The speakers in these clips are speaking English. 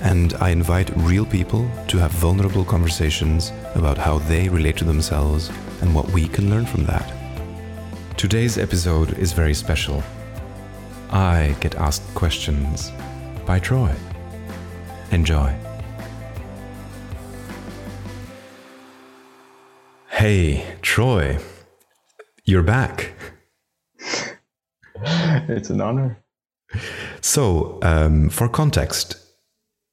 and I invite real people to have vulnerable conversations about how they relate to themselves and what we can learn from that. Today's episode is very special. I get asked questions by Troy. Enjoy. Hey, Troy, you're back. It's an honor. So, um, for context,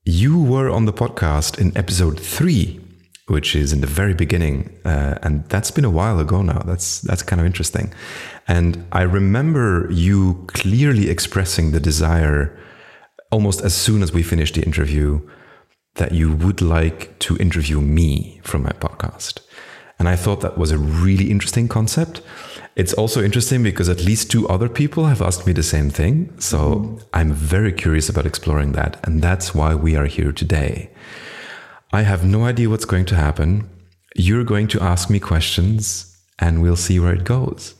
you were on the podcast in episode three, which is in the very beginning, uh, and that's been a while ago now. That's that's kind of interesting, and I remember you clearly expressing the desire, almost as soon as we finished the interview, that you would like to interview me from my podcast, and I thought that was a really interesting concept. It's also interesting because at least two other people have asked me the same thing. So mm. I'm very curious about exploring that. And that's why we are here today. I have no idea what's going to happen. You're going to ask me questions and we'll see where it goes.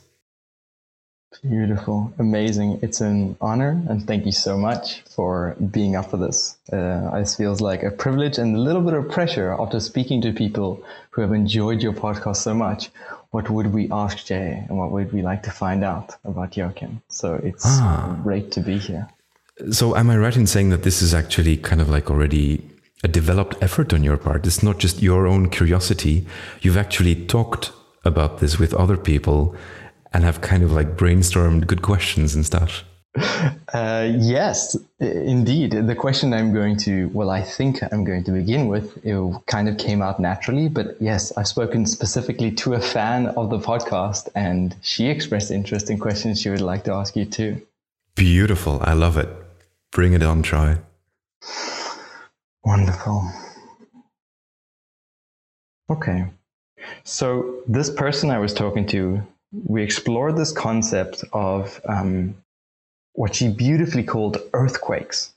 Beautiful, amazing. It's an honor, and thank you so much for being up for this. Uh, it feels like a privilege and a little bit of pressure after speaking to people who have enjoyed your podcast so much what would we ask Jay and what would we like to find out about Joachim? So it's ah. great to be here. So, am I right in saying that this is actually kind of like already a developed effort on your part? It's not just your own curiosity. You've actually talked about this with other people and have kind of like brainstormed good questions and stuff. Uh, yes, indeed. The question I'm going to, well, I think I'm going to begin with, it kind of came out naturally. But yes, I've spoken specifically to a fan of the podcast, and she expressed interest in questions she would like to ask you too. Beautiful. I love it. Bring it on, Troy. Wonderful. Okay. So, this person I was talking to, we explored this concept of um, what she beautifully called earthquakes,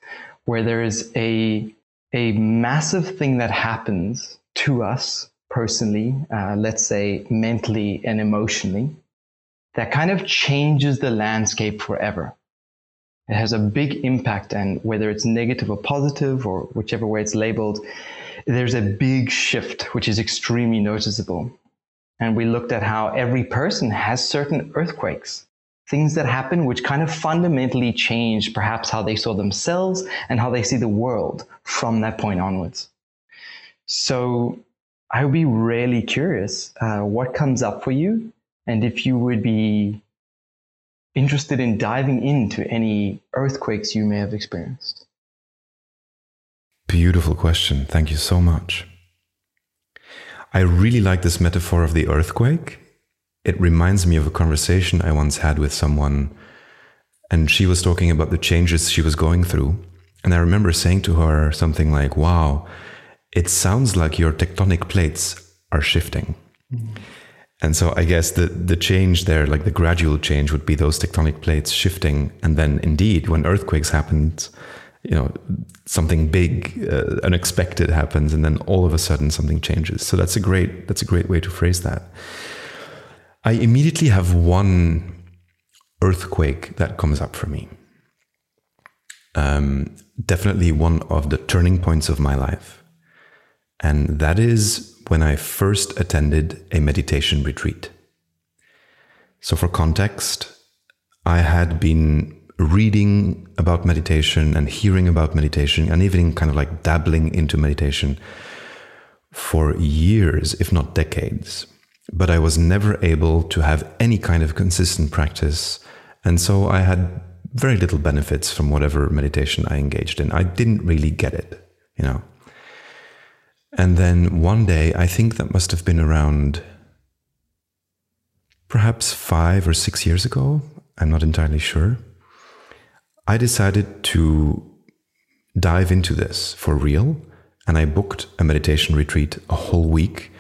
where there is a, a massive thing that happens to us personally, uh, let's say mentally and emotionally, that kind of changes the landscape forever. It has a big impact, and whether it's negative or positive, or whichever way it's labeled, there's a big shift which is extremely noticeable. And we looked at how every person has certain earthquakes things that happen which kind of fundamentally change perhaps how they saw themselves and how they see the world from that point onwards. So I would be really curious uh, what comes up for you and if you would be interested in diving into any earthquakes you may have experienced. Beautiful question. Thank you so much. I really like this metaphor of the earthquake it reminds me of a conversation I once had with someone, and she was talking about the changes she was going through. And I remember saying to her something like, Wow, it sounds like your tectonic plates are shifting. Mm. And so I guess the, the change there, like the gradual change, would be those tectonic plates shifting. And then indeed, when earthquakes happen, you know, something big, uh, unexpected happens, and then all of a sudden something changes. So that's a great that's a great way to phrase that. I immediately have one earthquake that comes up for me. Um, definitely one of the turning points of my life. And that is when I first attended a meditation retreat. So, for context, I had been reading about meditation and hearing about meditation and even kind of like dabbling into meditation for years, if not decades but I was never able to have any kind of consistent practice. And so I had very little benefits from whatever meditation I engaged in. I didn't really get it, you know. And then one day, I think that must have been around perhaps five or six years ago, I'm not entirely sure, I decided to dive into this for real and I booked a meditation retreat a whole week.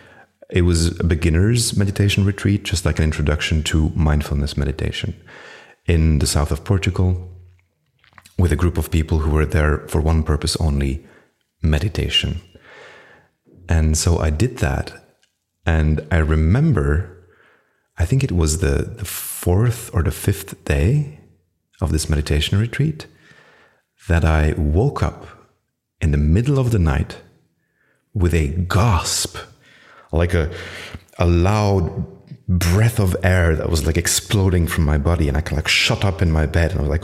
It was a beginner's meditation retreat, just like an introduction to mindfulness meditation in the south of Portugal with a group of people who were there for one purpose only meditation. And so I did that. And I remember, I think it was the, the fourth or the fifth day of this meditation retreat, that I woke up in the middle of the night with a gasp, like a, a loud breath of air that was like exploding from my body. And I kind of like shut up in my bed and I was like,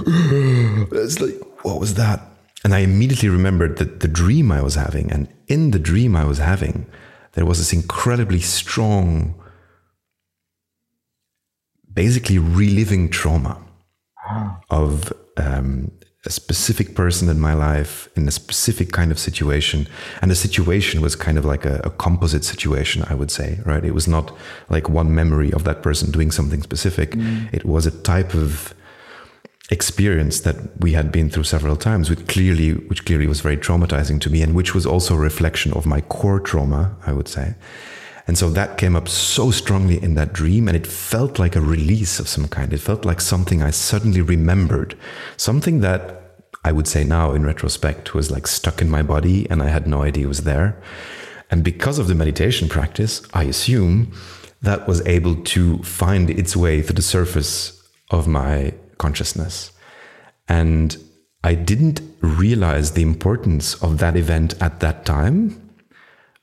it's like, what was that? And I immediately remembered that the dream I was having. And in the dream I was having, there was this incredibly strong, basically reliving trauma of um, a specific person in my life in a specific kind of situation. And the situation was kind of like a, a, composite situation, I would say, right? It was not like one memory of that person doing something specific. Mm. It was a type of experience that we had been through several times, which clearly, which clearly was very traumatizing to me, and which was also a reflection of my core trauma, I would say. And so that came up so strongly in that dream, and it felt like a release of some kind. It felt like something I suddenly remembered, something that I would say now in retrospect was like stuck in my body, and I had no idea it was there. And because of the meditation practice, I assume that was able to find its way to the surface of my consciousness. And I didn't realize the importance of that event at that time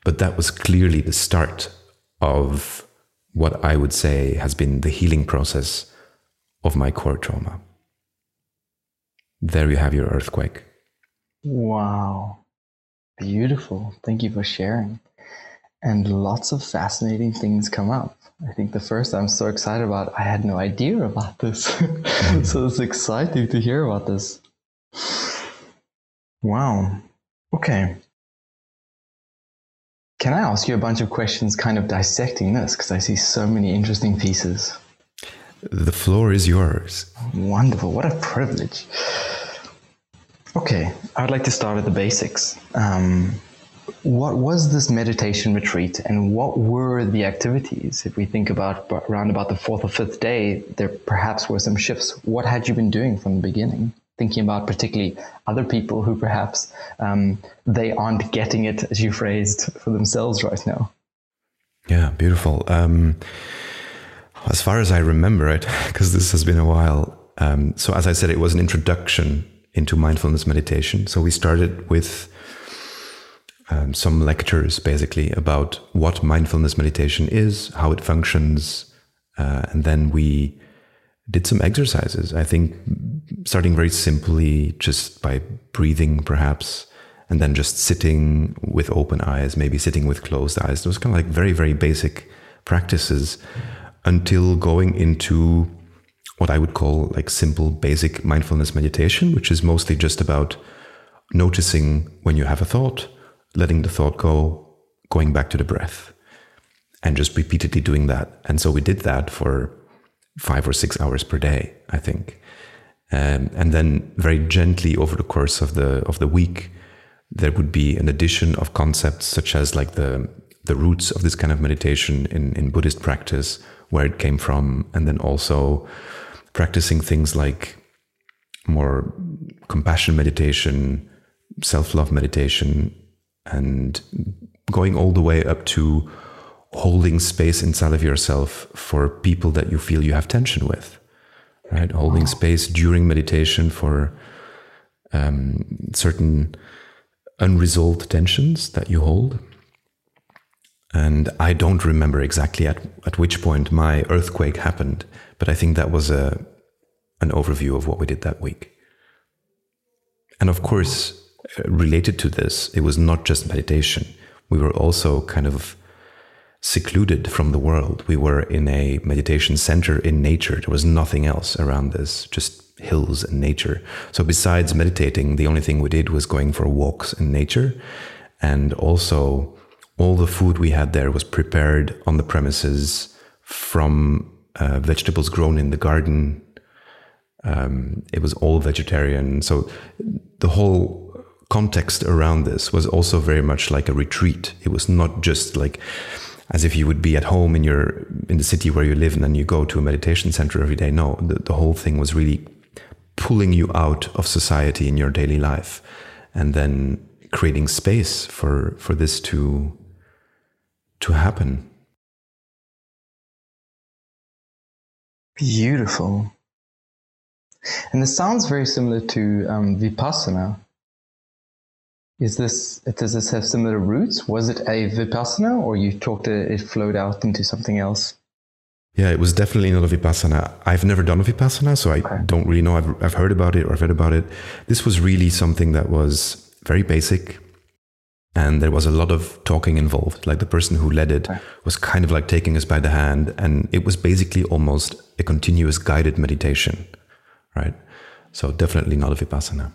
but that was clearly the start of what I would say has been the healing process of my core trauma. There you have your earthquake. Wow. Beautiful. Thank you for sharing. And lots of fascinating things come up. I think the first I'm so excited about, I had no idea about this. Mm. so it's exciting to hear about this. Wow. Okay. Can I ask you a bunch of questions kind of dissecting this? Because I see so many interesting pieces. The floor is yours. Wonderful. What a privilege. Okay, I would like to start at the basics. Um, what was this meditation retreat and what were the activities? If we think about around about the fourth or fifth day, there perhaps were some shifts. What had you been doing from the beginning? Thinking about particularly other people who perhaps um, they aren't getting it, as you phrased, for themselves right now. Yeah, beautiful. Um, as far as I remember it, because this has been a while. Um, so, as I said, it was an introduction into mindfulness meditation. So, we started with um, some lectures basically about what mindfulness meditation is, how it functions, uh, and then we did some exercises. I think starting very simply, just by breathing, perhaps, and then just sitting with open eyes, maybe sitting with closed eyes. Those kind of like very, very basic practices until going into what I would call like simple, basic mindfulness meditation, which is mostly just about noticing when you have a thought, letting the thought go, going back to the breath, and just repeatedly doing that. And so we did that for five or six hours per day, I think. Um, and then very gently over the course of the of the week, there would be an addition of concepts such as like the the roots of this kind of meditation in, in Buddhist practice, where it came from, and then also practicing things like more compassion meditation, self love meditation, and going all the way up to holding space inside of yourself for people that you feel you have tension with, right? Holding space during meditation for um, certain unresolved tensions that you hold. And I don't remember exactly at, at which point my earthquake happened, but I think that was a, an overview of what we did that week. And of course, uh, related to this, it was not just meditation. We were also kind of secluded from the world. We were in a meditation center in nature. There was nothing else around us, just hills and nature. So, besides meditating, the only thing we did was going for walks in nature. And also, all the food we had there was prepared on the premises from uh, vegetables grown in the garden. Um, it was all vegetarian. So, the whole context around this was also very much like a retreat. It was not just like as if you would be at home in your in the city where you live and then you go to a meditation center every day. No, the, the whole thing was really pulling you out of society in your daily life and then creating space for for this to to happen. Beautiful. And this sounds very similar to um, Vipassana. Is this does this have similar roots? Was it a Vipassana, or you talked it, it flowed out into something else? Yeah, it was definitely not a Vipassana. I've never done a Vipassana, so I okay. don't really know. I've, I've heard about it or I've read about it. This was really something that was very basic, and there was a lot of talking involved. Like the person who led it okay. was kind of like taking us by the hand, and it was basically almost a continuous guided meditation right? So definitely not a vipassana.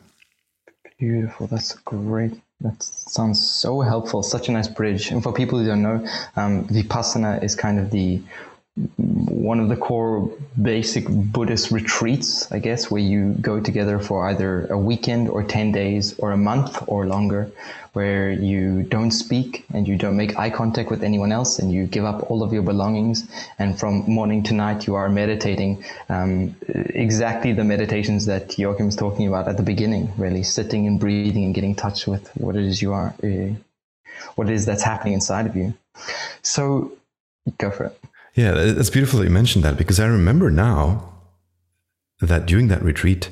Beautiful. That's great. That sounds so helpful. Such a nice bridge. And for people who don't know, um, vipassana is kind of the one of the core basic Buddhist retreats, I guess, where you go together for either a weekend or 10 days or a month or longer, where you don't speak and you don't make eye contact with anyone else and you give up all of your belongings. And from morning to night, you are meditating um, exactly the meditations that Joachim was talking about at the beginning, really sitting and breathing and getting in touch with what it is you are, uh, what it is that's happening inside of you. So go for it. Yeah, it's beautiful that you mentioned that because I remember now that during that retreat,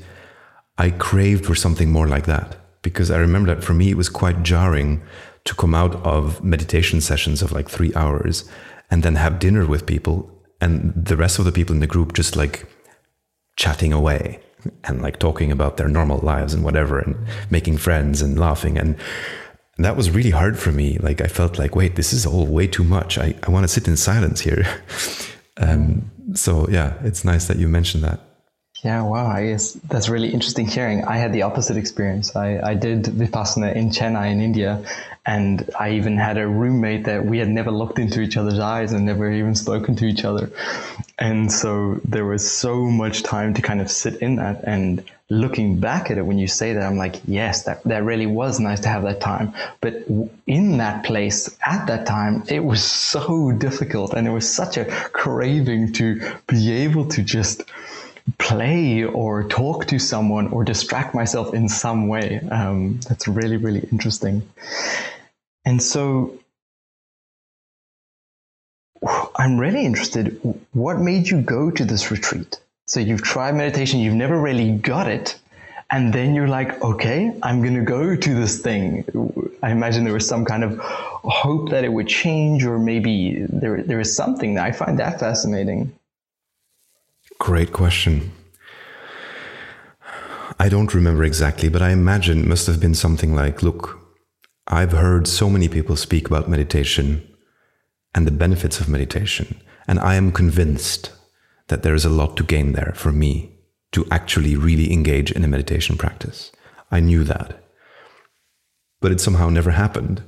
I craved for something more like that. Because I remember that for me, it was quite jarring to come out of meditation sessions of like three hours and then have dinner with people and the rest of the people in the group just like chatting away and like talking about their normal lives and whatever and making friends and laughing. And that was really hard for me. Like I felt like, wait, this is all way too much. I, I want to sit in silence here. um, so yeah, it's nice that you mentioned that. Yeah, wow. I guess that's really interesting hearing. I had the opposite experience. I, I did Vipassana in Chennai in India, and I even had a roommate that we had never looked into each other's eyes and never even spoken to each other. And so there was so much time to kind of sit in that. And looking back at it, when you say that, I'm like, yes, that, that really was nice to have that time. But in that place at that time, it was so difficult and it was such a craving to be able to just play or talk to someone or distract myself in some way. Um, that's really, really interesting. And so I'm really interested. What made you go to this retreat? So you've tried meditation, you've never really got it. And then you're like, okay, I'm going to go to this thing. I imagine there was some kind of hope that it would change, or maybe there, there is something. I find that fascinating. Great question. I don't remember exactly, but I imagine it must have been something like look, I've heard so many people speak about meditation and the benefits of meditation, and I am convinced that there is a lot to gain there for me to actually really engage in a meditation practice. I knew that. But it somehow never happened.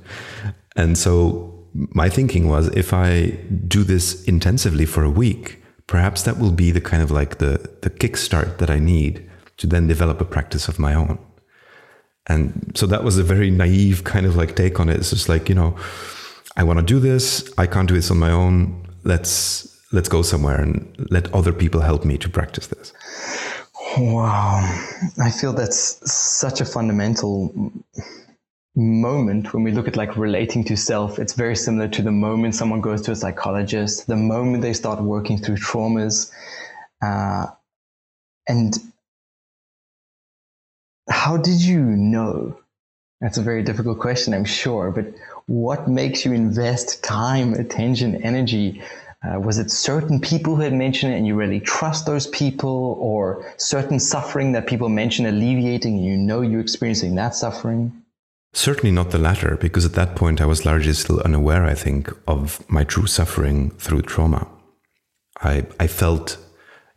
And so my thinking was if I do this intensively for a week, perhaps that will be the kind of like the the kickstart that I need to then develop a practice of my own. And so that was a very naive kind of like take on it. It's just like, you know, I want to do this. I can't do this on my own. Let's let's go somewhere and let other people help me to practice this. Wow. I feel that's such a fundamental moment when we look at like relating to self it's very similar to the moment someone goes to a psychologist the moment they start working through traumas uh, and how did you know? That's a very difficult question i'm sure but what makes you invest time attention energy? Uh, was it certain people who had mentioned it and you really trust those people or certain suffering that people mention alleviating and you know you're experiencing that suffering Certainly not the latter, because at that point I was largely still unaware, I think, of my true suffering through trauma. I, I felt,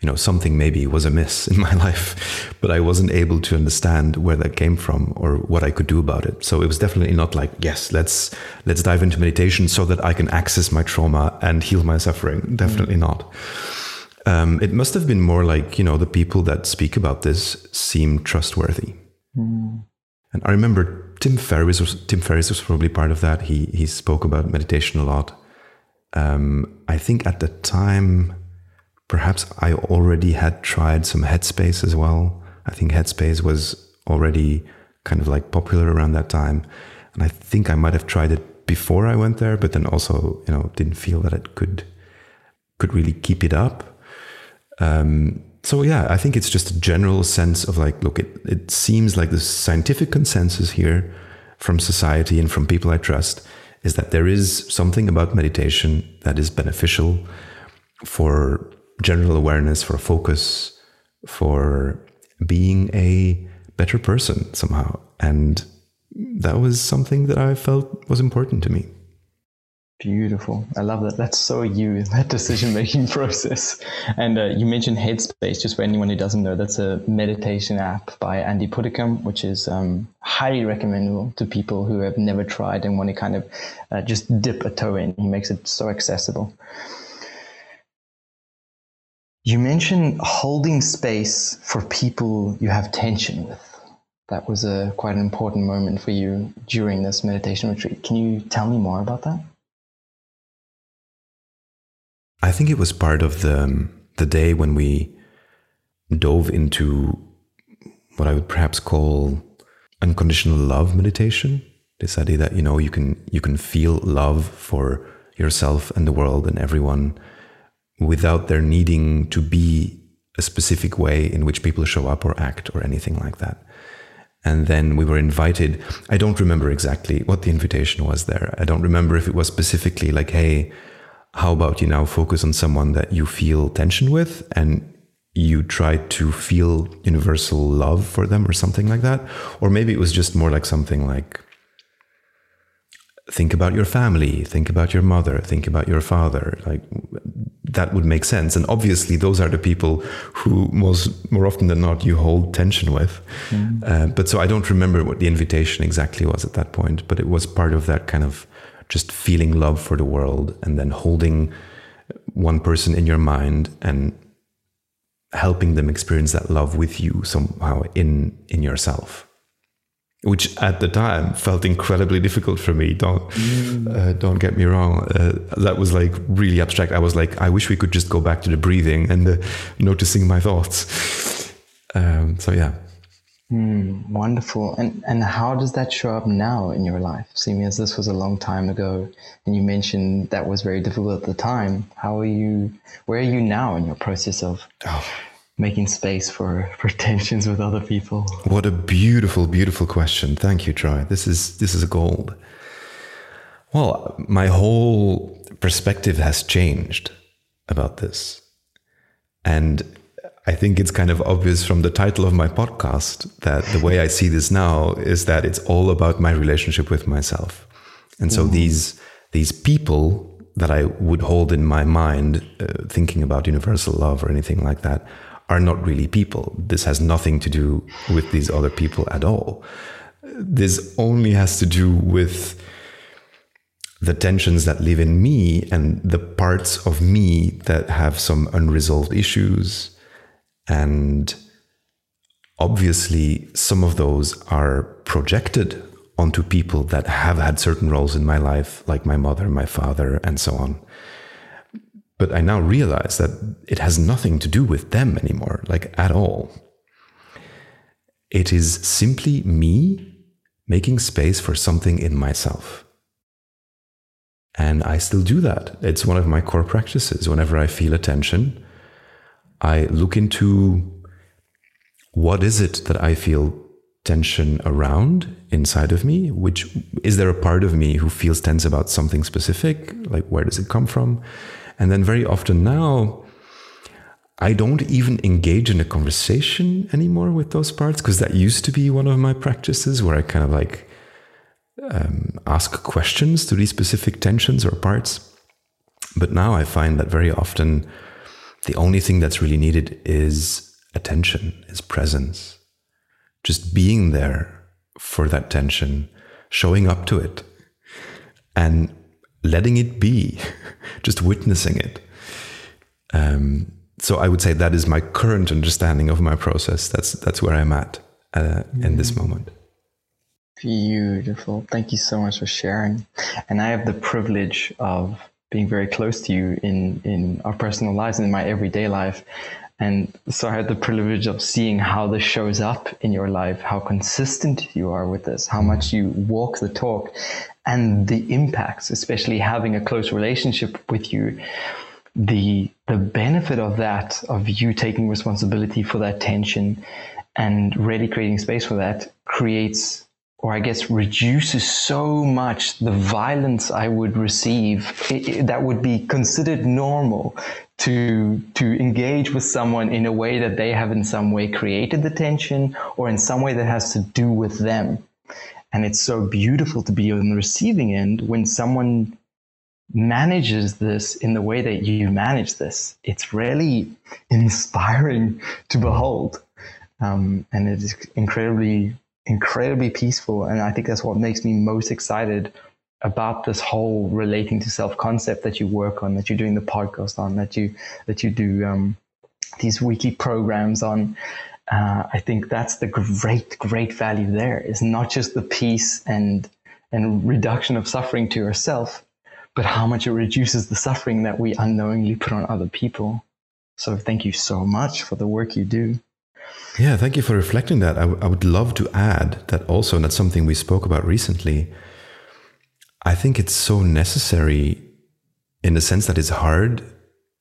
you know, something maybe was amiss in my life, but I wasn't able to understand where that came from or what I could do about it. So it was definitely not like, yes, let's let's dive into meditation so that I can access my trauma and heal my suffering. Definitely mm. not. Um, it must have been more like, you know, the people that speak about this seem trustworthy. Mm And I remember Tim Ferriss was Tim Ferriss was probably part of that. He he spoke about meditation a lot. Um, I think at the time, perhaps I already had tried some Headspace as well. I think Headspace was already kind of like popular around that time, and I think I might have tried it before I went there, but then also you know didn't feel that it could could really keep it up. Um, so yeah, I think it's just a general sense of like, look, it, it seems like the scientific consensus here from society and from people I trust is that there is something about meditation that is beneficial for general awareness, for focus, for being a better person somehow. And that was something that I felt was important to me. Beautiful. I love that. That's so you, in that decision making process. And uh, you mentioned Headspace, just for anyone who doesn't know, that's a meditation app by Andy Puddicombe, which is um, highly recommendable to people who have never tried and want to kind of uh, just dip a toe in. He makes it so accessible. You mentioned holding space for people you have tension with. That was a quite an important moment for you during this meditation retreat. Can you tell me more about that? I think it was part of the um, the day when we dove into what I would perhaps call unconditional love meditation. This idea that you know you can you can feel love for yourself and the world and everyone without there needing to be a specific way in which people show up or act or anything like that. And then we were invited. I don't remember exactly what the invitation was there. I don't remember if it was specifically like, hey, how about you now focus on someone that you feel tension with and you try to feel universal love for them or something like that? Or maybe it was just more like something like think about your family think about your mother think about your father like that would make sense. And obviously those are the people who most more often than not you hold tension with. Mm. uh, but so i don't remember what the invitation exactly was at that point but it was part of that kind of just feeling love for the world and then holding one person in your mind and helping them experience that love with you somehow in in yourself which at the time felt incredibly difficult for me. Don't mm. uh, don't get me wrong. Uh, that was like really abstract. I was like i wish we could just go back to the breathing and uh, noticing my thoughts. Um, so yeah Mm, wonderful. And and how does that show up now in your life? Seeing as this was a long time ago, and you mentioned that was very difficult at the time. How are you? Where are you now in your process of oh. making space for for tensions with other people? What a beautiful, beautiful question. Thank you, Troy. This is this is gold. Well, my whole perspective has changed about this, and I think it's kind of obvious from the title of my podcast that the way I see this now is that it's all about my relationship with myself. And so mm. these these people that I would hold in my mind uh, thinking about universal love or anything like that are not really people. This has nothing to do with these other people at all. This only has to do with the tensions that live in me and the parts of me that have some unresolved issues and obviously, some of those are projected onto people that have had certain roles in my life, like my mother, my father, and so on. But I now realize that it has nothing to do with them anymore, like at all. It is simply me making space for something in myself. And I still do that. It's one of my core practices. Whenever I feel a tension, I look into what is it that I feel tension around inside of me which is there a part of me who feels tense about something specific like where does it come from and then very often now I don't even engage in a conversation anymore with those parts because that used to be one of my practices where I kind of like um, ask questions to these specific tensions or parts. But now I find that very often the only thing that's really needed is attention, is presence. Just being there for that tension, showing up to it, and letting it be, just witnessing it. Um, so I would say that is my current understanding of my process. That's that's where I'm at uh, in this mm. moment. Beautiful. Thank you so much for sharing. And I have the privilege of being very close to you in, in our personal lives and in my everyday life. And so I had the privilege of seeing how this shows up in your life, how consistent you are with this, how much you walk the talk, and the impacts, especially having a close relationship with you. The the benefit of that, of you taking responsibility for that tension and really creating space for that, creates or I guess reduces so much the violence I would receive it, it, that would be considered normal to to engage with someone in a way that they have in some way created the tension or in some way that has to do with them. And it's so beautiful to be on the receiving end when someone manages this in the way that you manage this. It's really inspiring to behold. Um, and it is incredibly incredibly peaceful. And I think that's what makes me most excited about this whole relating to self concept that you work on, that you're doing the podcast on, that you that you do um, these weekly programs on. Uh, I think that's the great, great value there. Is not just the peace and and reduction of suffering to yourself, but how much it reduces the suffering that we unknowingly put on other people. So thank you so much for the work you do. Yeah, thank you for reflecting that. I, would love to add that also, and that's something we spoke about recently. I think it's so necessary in the sense that it's hard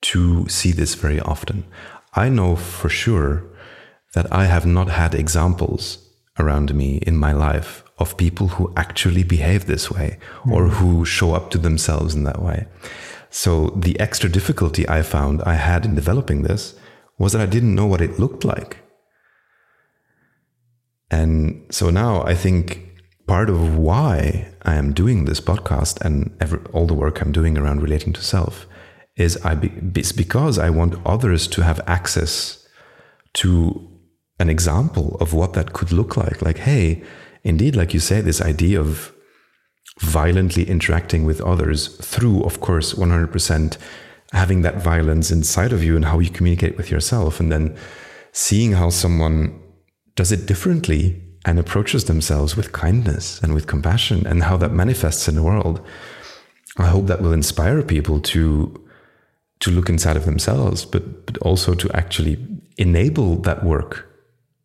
to see this very often. I know for sure that I have not had examples around me in my life of people who actually behave this way mm. or who show up to themselves in that way. So the extra difficulty I found I had in developing this was that I didn't know what it looked like. And so now I think part of why I am doing this podcast and every, all the work I'm doing around relating to self is I be, it's because I want others to have access to an example of what that could look like. Like, hey, indeed, like you say, this idea of violently interacting with others through, of course, 100% having that violence inside of you and how you communicate with yourself, and then seeing how someone does it differently and approaches themselves with kindness and with compassion and how that manifests in the world? I hope that will inspire people to to look inside of themselves but but also to actually enable that work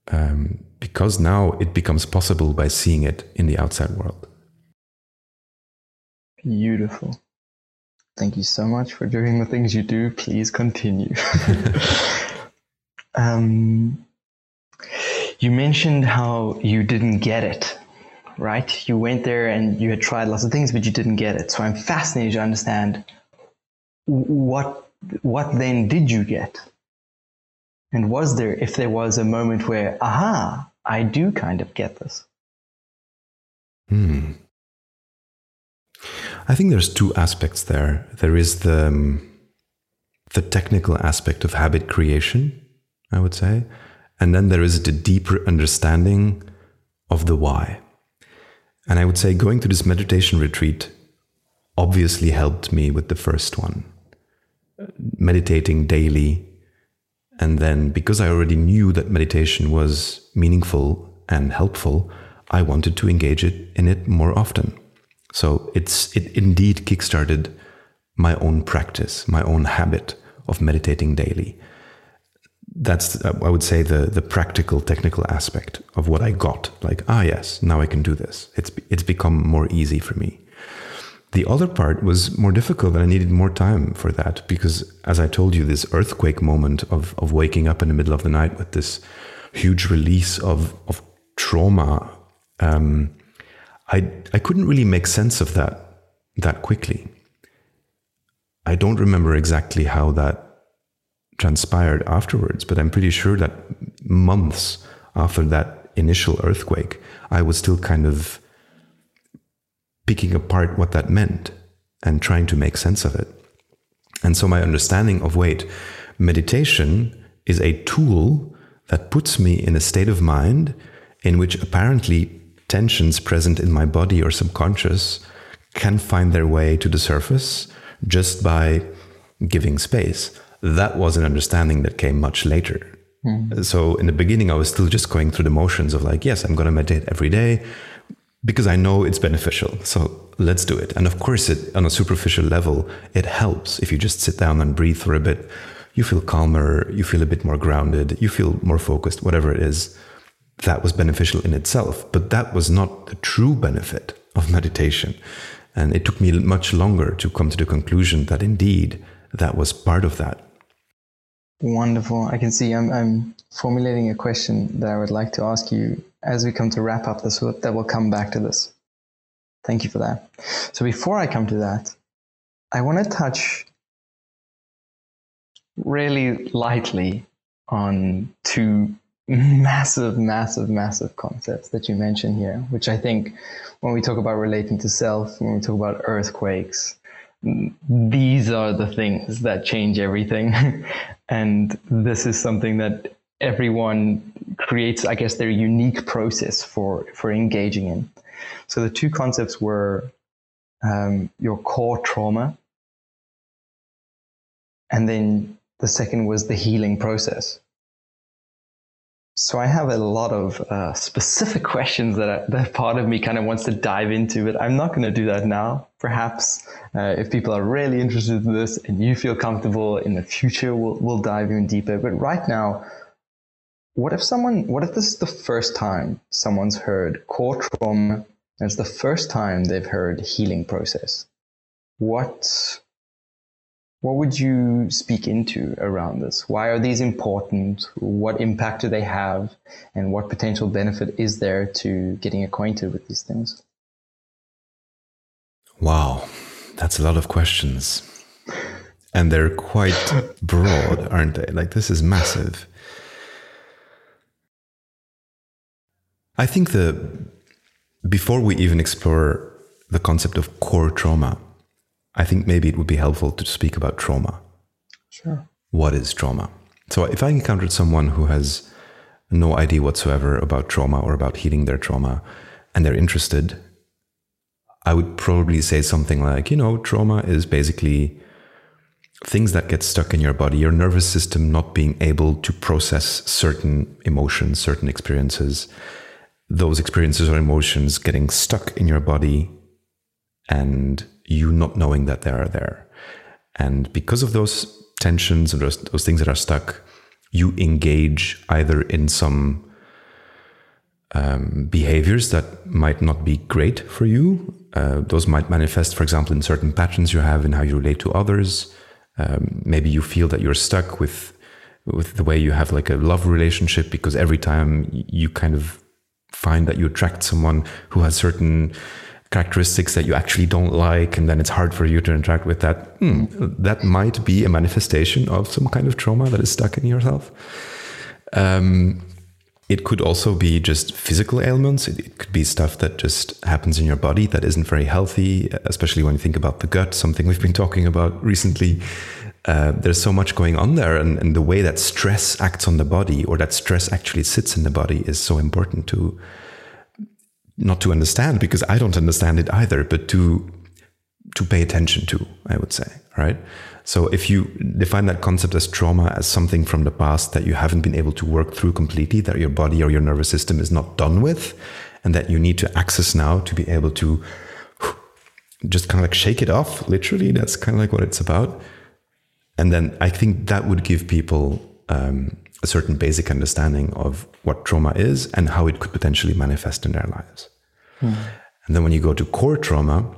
um, because now it becomes possible by seeing it in the outside world. Beautiful. Thank you so much for doing the things you do. Please continue. Um, you mentioned how you didn't get it, right? You went there and you had tried lots of things, but you didn't get it. So I'm fascinated to understand what what then did you get? And was there, if there was a moment where, aha, I do kind of get this? Hmm. I think there's two aspects there. There is the um, the technical aspect of habit creation, I would say, and then there is the deeper understanding of the why. And I would say going to this meditation retreat obviously helped me with the first one. Meditating daily. And then because I already knew that meditation was meaningful and helpful, I wanted to engage it in it more often. So it's it indeed kickstarted my own practice, my own habit of meditating daily that's uh, I would say the the practical technical aspect of what I got. Like ah yes, now I can do this. It's it's become more easy for me. The other part was more difficult and I needed more time for that because as I told you, this earthquake moment of of waking up in the middle of the night with this huge release of of trauma, um, I I couldn't really make sense of that that quickly. I don't remember exactly how that transpired afterwards, but I'm pretty sure that months after that initial earthquake, I was still kind of picking apart what that meant and trying to make sense of it. And so my understanding of wait, meditation is a tool that puts me in a state of mind in which apparently tensions present in my body or subconscious can find their way to the surface just by giving space that was an understanding that came much later. Mm. So in the beginning, I was still just going through the motions of like, yes, I'm going to meditate every day. because I know it's beneficial. So let's do it. And of course, it on a superficial level, it helps if you just sit down and breathe for a bit. You feel calmer, you feel a bit more grounded, you feel more focused, whatever it is. That was beneficial in itself, but that was not the true benefit of meditation. And it took me much longer to come to the conclusion that indeed that was part of that. Wonderful. I can see I'm, I'm formulating a question that I would like to ask you as we come to wrap up this, that will come back to this. Thank you for that. So before I come to that, I want to touch really lightly on two massive, massive, massive concepts that you mentioned here, which I think when we talk about relating to self, when we talk about earthquakes, these are the things that change everything. and this is something that everyone creates, I guess, their unique process for, for engaging in. So the two concepts were um, your core trauma, and then the second was the healing process. So I have a lot of uh, specific questions that, I, that part of me kind of wants to dive into, but I'm not going to do that now. Perhaps uh, if people are really interested in this and you feel comfortable in the future, we'll, we'll dive even deeper. But right now, what if someone, what if this is the first time someone's heard core trauma and it's the first time they've heard healing process? What what would you speak into around this? Why are these important? What impact do they have? And what potential benefit is there to getting acquainted with these things? Wow, that's a lot of questions. And they're quite broad, aren't they? Like, this is massive. I think the before we even explore the concept of core trauma, I think maybe it would be helpful to speak about trauma. Sure. What is trauma? So if I encountered someone who has no idea whatsoever about trauma or about healing their trauma and they're interested, I would probably say something like, you know, trauma is basically things that get stuck in your body, your nervous system not being able to process certain emotions, certain experiences, those experiences or emotions getting stuck in your body and you not knowing that they are there. And because of those tensions and those, those things that are stuck, you engage either in some um, behaviors that might not be great for you. Uh, those might manifest, for example, in certain patterns you have in how you relate to others. Um, maybe you feel that you're stuck with with the way you have like a love relationship because every time you kind of find that you attract someone who has certain characteristics that you actually don't like, and then it's hard for you to interact with that. Hmm, that might be a manifestation of some kind of trauma that is stuck in yourself. Um, it could also be just physical ailments. It, it, could be stuff that just happens in your body that isn't very healthy, especially when you think about the gut, something we've been talking about recently. Uh, there's so much going on there, and, and, the way that stress acts on the body or that stress actually sits in the body is so important to not to understand because I don't understand it either, but to to pay attention to, I would say, right? So if you define that concept as trauma as something from the past that you haven't been able to work through completely, that your body or your nervous system is not done with, and that you need to access now to be able to just kind of like shake it off, literally, that's kind of like what it's about. And then I think that would give people um, a certain basic understanding of what trauma is and how it could potentially manifest in their lives. Hmm. And then when you go to core trauma,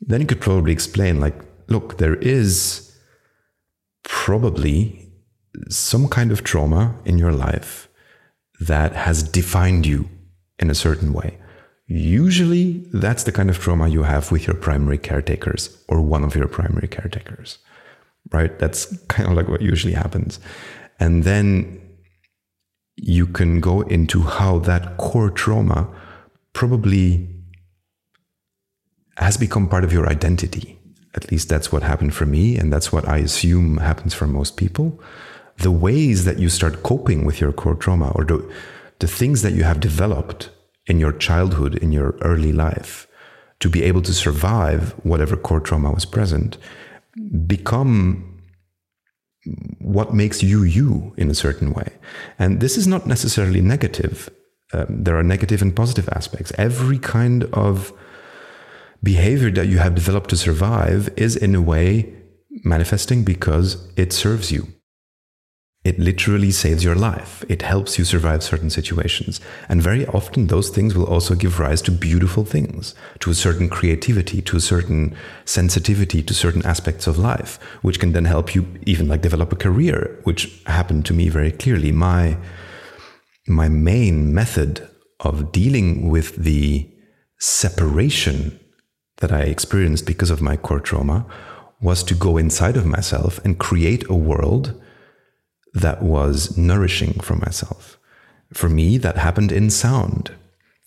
then you could probably explain like, look, there is probably some kind of trauma in your life that has defined you in a certain way. Usually, that's the kind of trauma you have with your primary caretakers or one of your primary caretakers, right? That's kind of like what usually happens. And then you can go into how that core trauma probably has become part of your identity. At least that's what happened for me, and that's what I assume happens for most people. The ways that you start coping with your core trauma or the, the things that you have developed in your childhood, in your early life, to be able to survive whatever core trauma was present, become what makes you you in a certain way. And this is not necessarily negative. um, there are negative and positive aspects. Every kind of behavior that you have developed to survive is, in a way, manifesting because it serves you. It literally saves your life. It helps you survive certain situations. And very often, those things will also give rise to beautiful things, to a certain creativity, to a certain sensitivity to certain aspects of life, which can then help you even like develop a career, which happened to me very clearly. My, my main method of dealing with the separation that I experienced because of my core trauma was to go inside of myself and create a world that was nourishing for myself. For me, that happened in sound.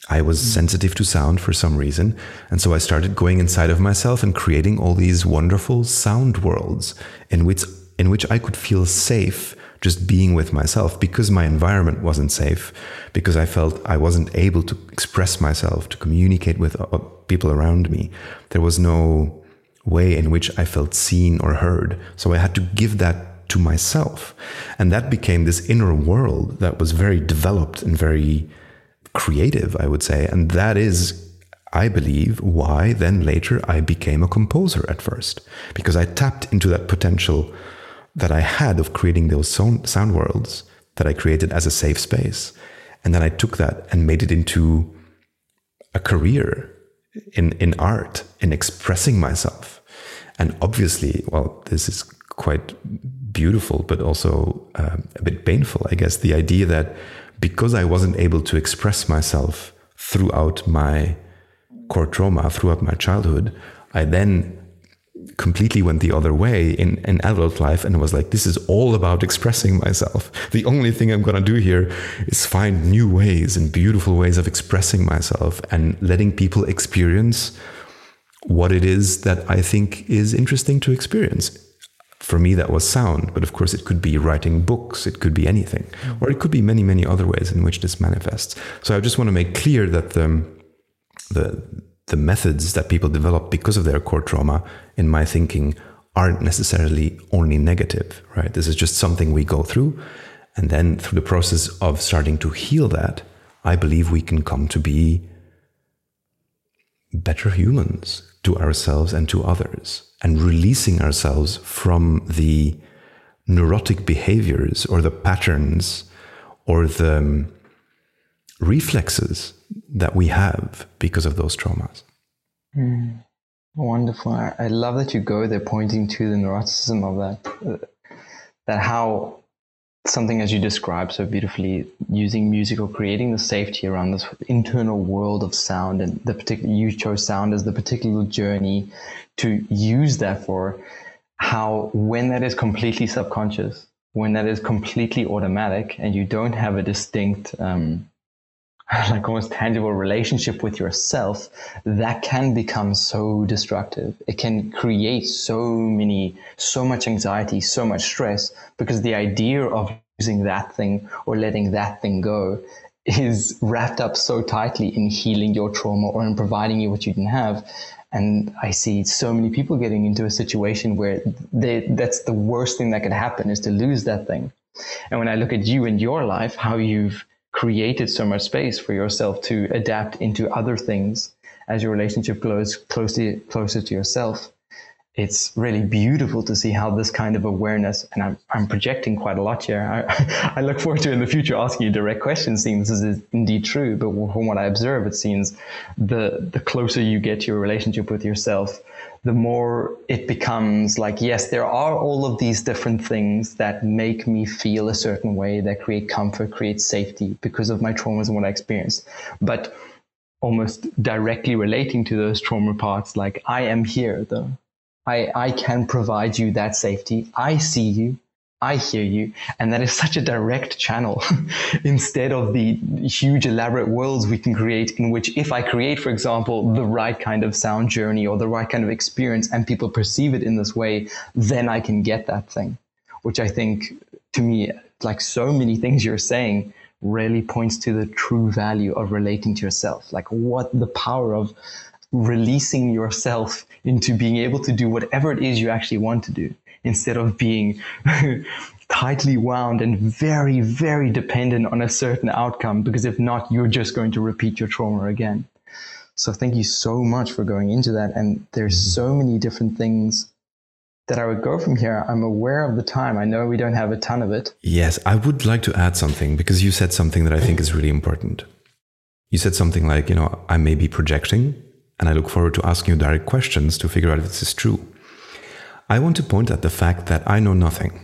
I was mm. sensitive to sound for some reason. And so I started going inside of myself and creating all these wonderful sound worlds in which, in which I could feel safe just being with myself because my environment wasn't safe, because I felt I wasn't able to express myself, to communicate with uh, people around me. There was no way in which I felt seen or heard. So I had to give that to myself. And that became this inner world that was very developed and very creative, I would say. And that is, I believe, why then later I became a composer at first, because I tapped into that potential that I had of creating those sound worlds that I created as a safe space. And then I took that and made it into a career in, in art, in expressing myself. And obviously, well, this is quite beautiful, but also uh, a bit painful, I guess. The idea that because I wasn't able to express myself throughout my core trauma, throughout my childhood, I then completely went the other way in, in adult life and was like, this is all about expressing myself. The only thing I'm going to do here is find new ways and beautiful ways of expressing myself and letting people experience what it is that I think is interesting to experience for me that was sound but of course it could be writing books it could be anything or it could be many many other ways in which this manifests. So i just want to make clear that the the the methods that people develop because of their core trauma in my thinking aren't necessarily only negative right? This is just something we go through and then through the process of starting to heal that i believe we can come to be better humans to ourselves and to others and releasing ourselves from the neurotic behaviors or the patterns or the um, reflexes that we have because of those traumas. Mm, wonderful. I love that you go there pointing to the neuroticism of that, uh, that how something as you described so beautifully using music or creating the safety around this internal world of sound and the particular you chose sound as the particular journey to use that for how when that is completely subconscious when that is completely automatic and you don't have a distinct um, like almost tangible relationship with yourself, that can become so destructive. It can create so many, so much anxiety, so much stress because the idea of using that thing or letting that thing go is wrapped up so tightly in healing your trauma or in providing you what you didn't have. And I see so many people getting into a situation where they, that's the worst thing that could happen is to lose that thing. And when I look at you and your life, how you've created so much space for yourself to adapt into other things as your relationship grows closely closer to yourself it's really beautiful to see how this kind of awareness, and I'm, I'm projecting quite a lot here. I, I look forward to in the future asking you direct questions, seeing this is indeed true. But from what I observe, it seems the, the closer you get to your relationship with yourself, the more it becomes like, yes, there are all of these different things that make me feel a certain way, that create comfort, create safety because of my traumas and what I experienced. But almost directly relating to those trauma parts, like I am here, the, I, I can provide you that safety. I see you. I hear you. And that is such a direct channel instead of the huge elaborate worlds we can create in which if I create, for example, the right kind of sound journey or the right kind of experience and people perceive it in this way, then I can get that thing, which I think to me, like so many things you're saying, really points to the true value of relating to yourself. Like what the power of releasing yourself into being able to do whatever it is you actually want to do instead of being tightly wound and very, very dependent on a certain outcome, because if not, you're just going to repeat your trauma again. So thank you so much for going into that. And there's so many different things that I would go from here. I'm aware of the time. I know we don't have a ton of it. Yes, I would like to add something because you said something that I think is really important. You said something like, you know, I may be projecting and I look forward to asking you direct questions to figure out if this is true. I want to point at the fact that I know nothing.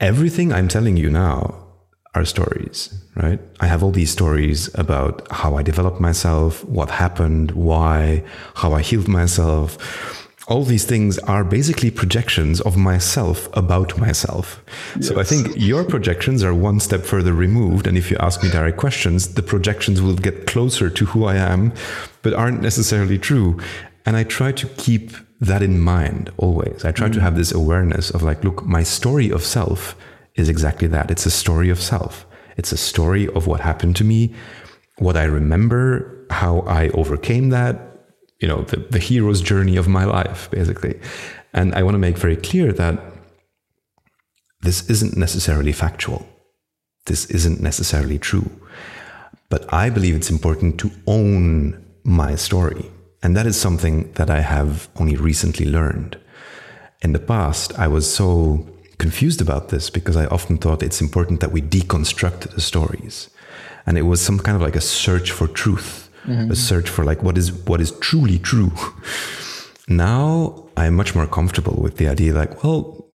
Everything I'm telling you now are stories, right? I have all these stories about how I developed myself, what happened, why, how I healed myself. All these things are basically projections of myself about myself. Yes. So I think your projections are one step further removed. And if you ask me direct questions, the projections will get closer to who I am, but aren't necessarily true. And I try to keep that in mind always. I try mm. to have this awareness of like, look, my story of self is exactly that. It's a story of self. It's a story of what happened to me, what I remember, how I overcame that, you know, the, the hero's journey of my life, basically. And I want to make very clear that this isn't necessarily factual. This isn't necessarily true. But I believe it's important to own my story. And that is something that I have only recently learned. In the past, I was so confused about this because I often thought it's important that we deconstruct the stories. And it was some kind of like a search for truth, mm-hmm. a search for like what is what is truly true. now I'm much more comfortable with the idea like, well,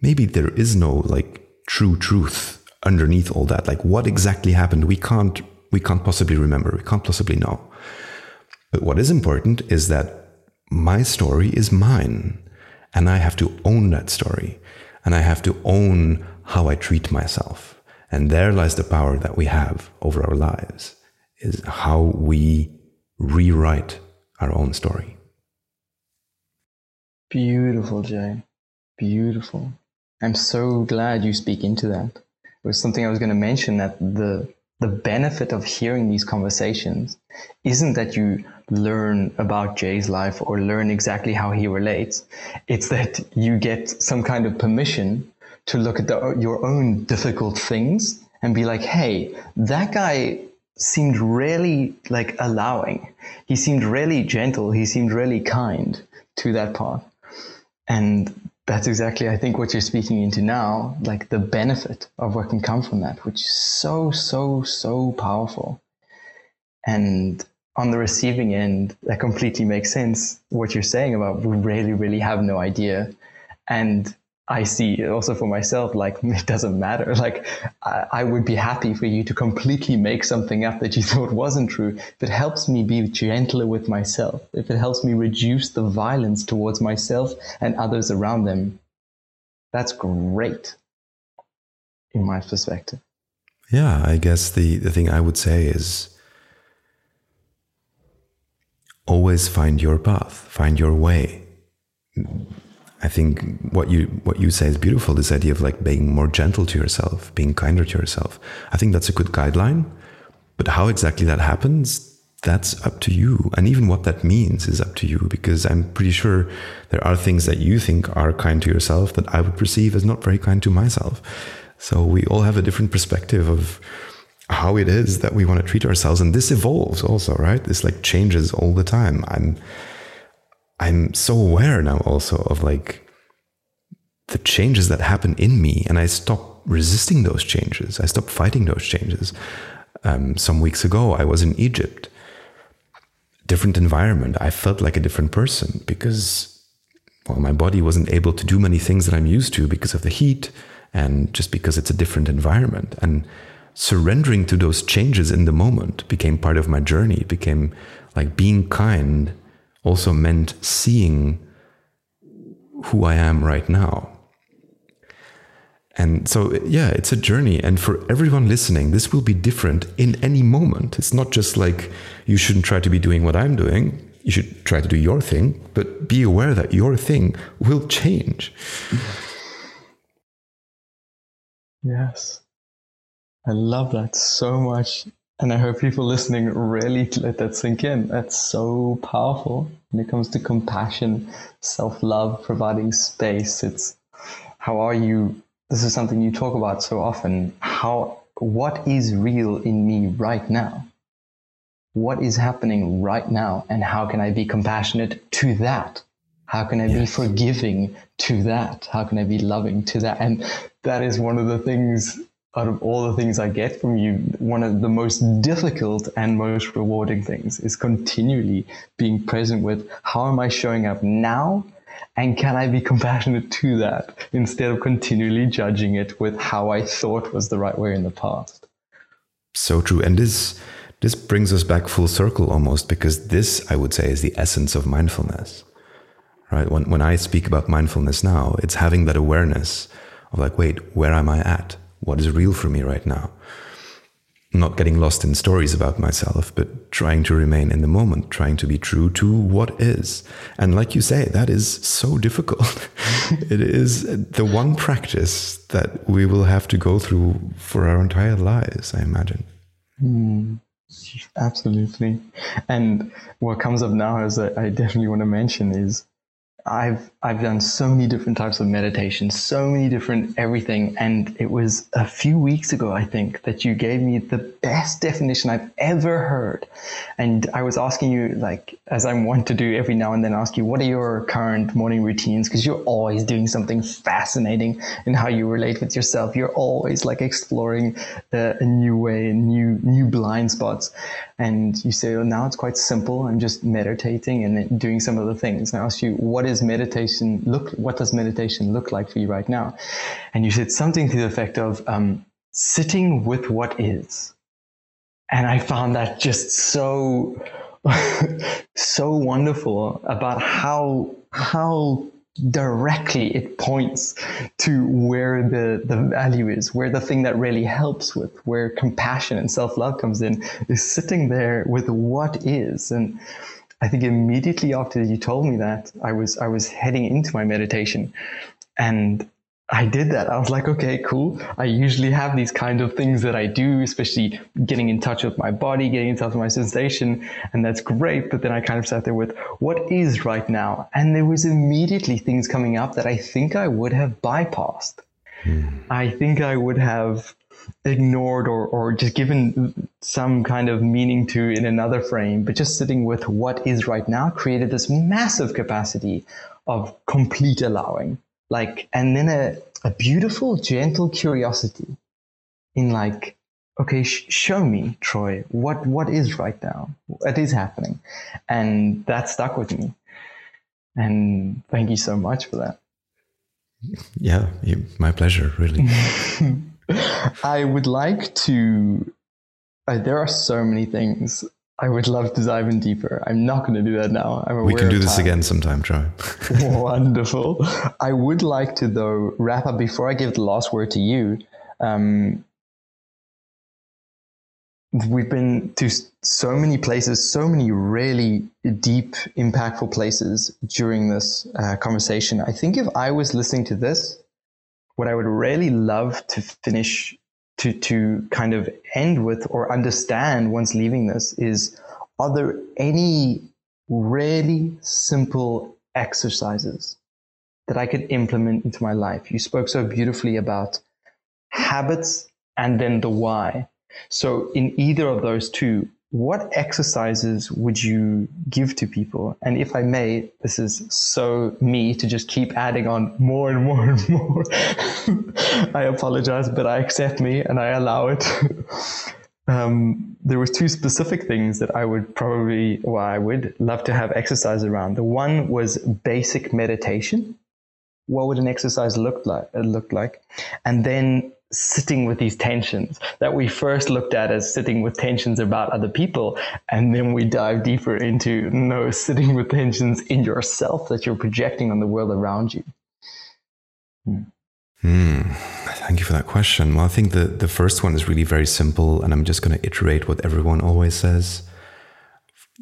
maybe there is no like true truth underneath all that. Like what exactly happened, we can't we can't possibly remember, we can't possibly know. But what is important is that my story is mine and I have to own that story and I have to own how I treat myself. And there lies the power that we have over our lives is how we rewrite our own story. Beautiful, Jay. Beautiful. I'm so glad you speak into that. It was something I was going to mention that the the benefit of hearing these conversations isn't that you learn about Jay's life or learn exactly how he relates. It's that you get some kind of permission to look at the, your own difficult things and be like, hey, that guy seemed really like allowing. He seemed really gentle. He seemed really kind to that part. And that's exactly, I think, what you're speaking into now, like the benefit of what can come from that, which is so, so, so powerful. And on the receiving end, that completely makes sense. What you're saying about we really, really have no idea. And I see also for myself, like it doesn't matter. Like I, I, would be happy for you to completely make something up that you thought wasn't true. If it helps me be gentler with myself, if it helps me reduce the violence towards myself and others around them, that's great in my perspective. Yeah, I guess the, the thing I would say is always find your path, find your way I think what you what you say is beautiful. This idea of like being more gentle to yourself, being kinder to yourself. I think that's a good guideline. But how exactly that happens, that's up to you. And even what that means is up to you. Because I'm pretty sure there are things that you think are kind to yourself that I would perceive as not very kind to myself. So we all have a different perspective of how it is that we want to treat ourselves. And this evolves also, right? This like changes all the time. I'm I'm so aware now also of like the changes that happen in me, and I stop resisting those changes. I stop fighting those changes. Um, some weeks ago, I was in Egypt, different environment. I felt like a different person because, well, my body wasn't able to do many things that I'm used to because of the heat and just because it's a different environment. And surrendering to those changes in the moment became part of my journey. It became like being kind also meant seeing who I am right now. And so, yeah, it's a journey. And for everyone listening, this will be different in any moment. It's not just like you shouldn't try to be doing what I'm doing. You should try to do your thing, but be aware that your thing will change. Yes. I love that so much. And I hope people listening really let that sink in. That's so powerful when it comes to compassion, self love, providing space. It's how are you? This is something you talk about so often. How, what is real in me right now? What is happening right now? And how can I be compassionate to that? How can I yes. be forgiving to that? How can I be loving to that? And that is one of the things out of all the things I get from you, one of the most difficult and most rewarding things is continually being present with how am I showing up now? And can I be compassionate to that instead of continually judging it with how I thought was the right way in the past? So true. And this this brings us back full circle almost because this, I would say, is the essence of mindfulness. Right? When when I speak about mindfulness now, it's having that awareness of like, wait, where am I at? What is real for me right now. Not getting lost in stories about myself, but trying to remain in the moment, trying to be true to what is. And like you say, that is so difficult. it is the one practice that we will have to go through for our entire lives, I imagine. Mm, absolutely. And what comes up now, as I definitely want to mention, is I've I've done so many different types of meditation, so many different everything, and it was a few weeks ago, I think, that you gave me the best definition I've ever heard. And I was asking you, like, as I want to do every now and then, ask you, what are your current morning routines? Because you're always doing something fascinating in how you relate with yourself. You're always like exploring uh, a new way, new new blind spots. And you say, well, now it's quite simple. I'm just meditating and doing some of the things. And I ask you, what is meditation look? What does meditation look like for you right now? And you said something to the effect of um, sitting with what is. And I found that just so, so wonderful about how, how directly it points to where the, the value is, where the thing that really helps with, where compassion and self love comes in, is sitting there with what is. And I think immediately after you told me that, I was I was heading into my meditation, and I did that. I was like, okay, cool. I usually have these kind of things that I do, especially getting in touch with my body, getting in touch with my sensation, and that's great. But then I kind of sat there with what is right now, and there was immediately things coming up that I think I would have bypassed. Mm. I think I would have ignored or, or just given some kind of meaning to in another frame, but just sitting with what is right now created this massive capacity of complete allowing. Like and then a, a beautiful gentle curiosity in like okay sh- show me troy what what is right now? What is happening? And that stuck with me. And thank you so much for that. Yeah my pleasure really i would like to uh, there are so many things I would love to dive in deeper. I'm not going to do that now. we can do this time. again sometime, Troy. Wonderful. I would like to, though, wrap up before I give the last word to you. Um, we've been to so many places, so many really deep, impactful places during this uh, conversation. I think if I was listening to this, what I would really love to finish to to kind of end with or understand once leaving this is are there any really simple exercises that I could implement into my life? You spoke so beautifully about habits and then the why. So in either of those two, what exercises would you give to people? And if I may, this is so me to just keep adding on more and more and more. I apologize, but I accept me and I allow it. um, there was two specific things that I would probably, well, I would love to have exercise around. The one was basic meditation. What would an exercise look like? Look like, and then sitting with these tensions that we first looked at as sitting with tensions about other people and then we dive deeper into no sitting with tensions in yourself that you're projecting on the world around you. Hmm. thank you for that question well i think the, the first one is really very simple and i'm just going to iterate what everyone always says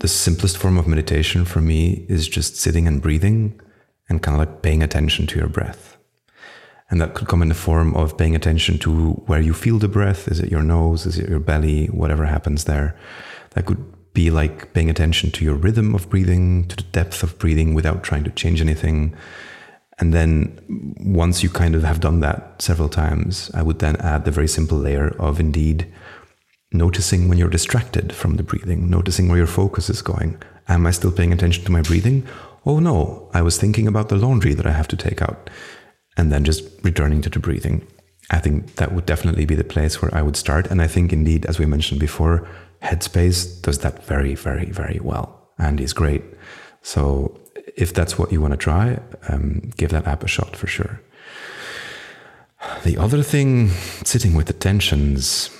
the simplest form of meditation for me is just sitting and breathing and kind of like paying attention to your breath And that could come in the form of paying attention to where you feel the breath. Is it your nose? Is it your belly? Whatever happens there. That could be like paying attention to your rhythm of breathing, to the depth of breathing without trying to change anything. And then once you kind of have done that several times, I would then add the very simple layer of indeed noticing when you're distracted from the breathing, noticing where your focus is going. Am I still paying attention to my breathing? Oh no, I was thinking about the laundry that I have to take out. And then just returning to the breathing. I think that would definitely be the place where I would start. And I think indeed, as we mentioned before, Headspace does that very, very, very well and is great. So if that's what you want to try, um, give that app a shot for sure. The other thing, sitting with the tensions.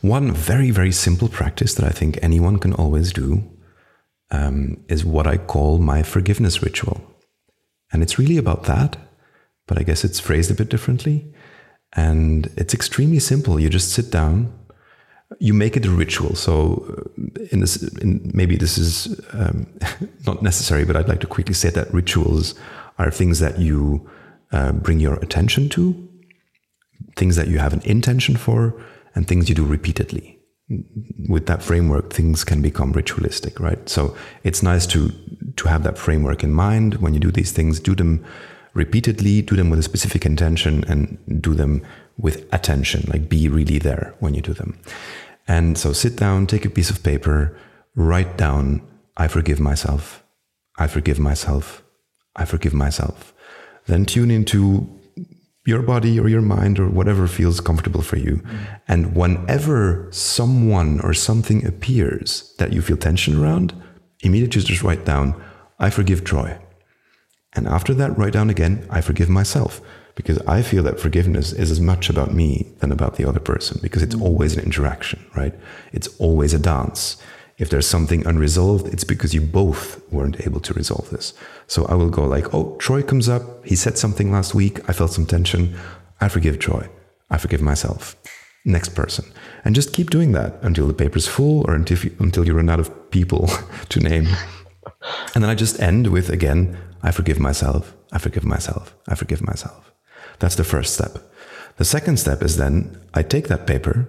One very, very simple practice that I think anyone can always do um, is what I call my forgiveness ritual. And it's really about that, but I guess it's phrased a bit differently. And it's extremely simple. You just sit down, you make it a ritual. So, uh, in this, in, maybe this is um, not necessary, but I'd like to quickly say that rituals are things that you uh, bring your attention to, things that you have an intention for, and things you do repeatedly. With that framework, things can become ritualistic, right? So it's nice to to have that framework in mind when you do these things. Do them repeatedly, do them with a specific intention, and do them with attention, like be really there when you do them. And so sit down, take a piece of paper, write down, I forgive myself, I forgive myself, I forgive myself. Then tune into your body or your mind or whatever feels comfortable for you. Mm. And whenever someone or something appears that you feel tension around, immediately just write down, I forgive Troy. And after that, write down again, I forgive myself because I feel that forgiveness is as much about me than about the other person because it's always an interaction, right? It's always a dance. If there's something unresolved, it's because you both weren't able to resolve this. So I will go like, oh, Troy comes up. He said something last week. I felt some tension. I forgive Troy. I forgive myself. Next person. And just keep doing that until the paper's full or until you, until you run out of people to name. And then I just end with again, I forgive myself. I forgive myself. I forgive myself. That's the first step. The second step is then I take that paper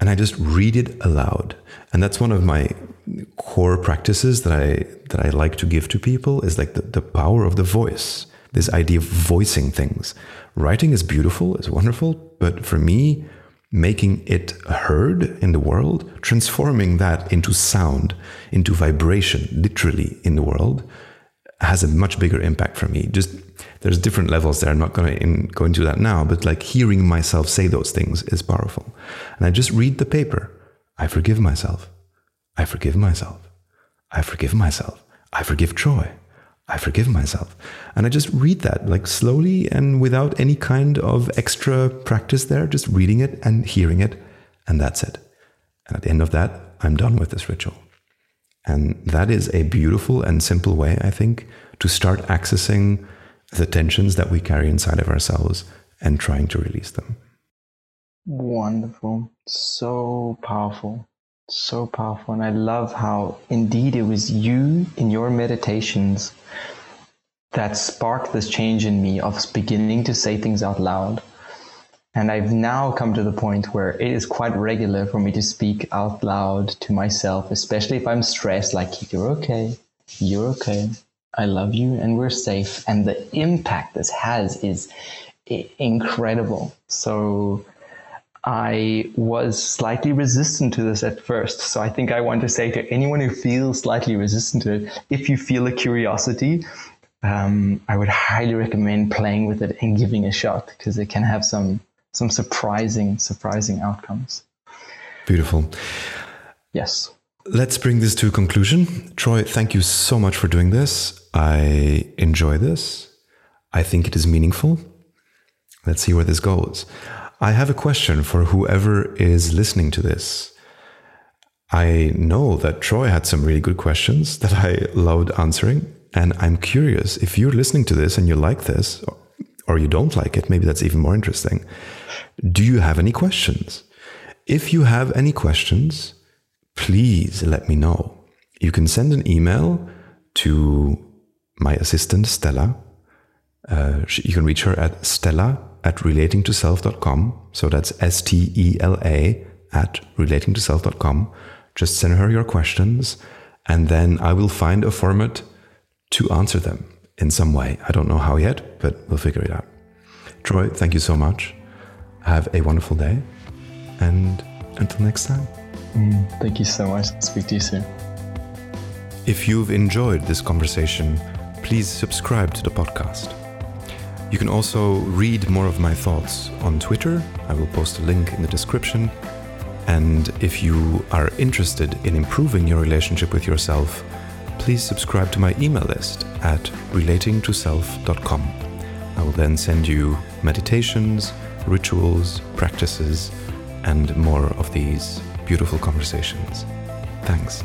and I just read it aloud. And that's one of my core practices that I that I like to give to people is like the, the power of the voice. This idea of voicing things. Writing is beautiful, is wonderful, but for me, making it heard in the world, transforming that into sound, into vibration, literally in the world, has a much bigger impact for me. Just there's different levels there. I'm not going to go into that now, but like hearing myself say those things is powerful. And I just read the paper. I forgive myself. I forgive myself. I forgive myself. I forgive Troy. I forgive myself. And I just read that like slowly and without any kind of extra practice there, just reading it and hearing it. And that's it. And at the end of that, I'm done with this ritual. And that is a beautiful and simple way, I think, to start accessing the tensions that we carry inside of ourselves and trying to release them. Wonderful. So powerful. So powerful. And I love how indeed it was you in your meditations that sparked this change in me of beginning to say things out loud and I've now come to the point where it is quite regular for me to speak out loud to myself, especially if I'm stressed, like, you're okay, you're okay, I love you, and we're safe. And the impact this has is incredible. So I was slightly resistant to this at first. So I think I want to say to anyone who feels slightly resistant to it, if you feel a curiosity, um, I would highly recommend playing with it and giving a shot because it can have some some surprising, surprising outcomes. Beautiful. Yes. Let's bring this to a conclusion. Troy, thank you so much for doing this. I enjoy this. I think it is meaningful. Let's see where this goes. I have a question for whoever is listening to this. I know that Troy had some really good questions that I loved answering. And I'm curious if you're listening to this and you like this, or you don't like it, maybe that's even more interesting. Do you have any questions? If you have any questions, please let me know. You can send an email to my assistant Stella. Uh, you can reach her at stella at relatingtoself.com. So that's S T E L A at relatingtoself.com. Just send her your questions, and then I will find a format to answer them in some way. I don't know how yet, but we'll figure it out. Troy, thank you so much. Have a wonderful day, and until next time. Mm, thank you so much. Speak to you soon. If you've enjoyed this conversation, please subscribe to the podcast. You can also read more of my thoughts on Twitter. I will post a link in the description. And if you are interested in improving your relationship with yourself, please subscribe to my email list at relatingtoself.com. I will then send you meditations, rituals, practices, and more of these beautiful conversations. Thanks.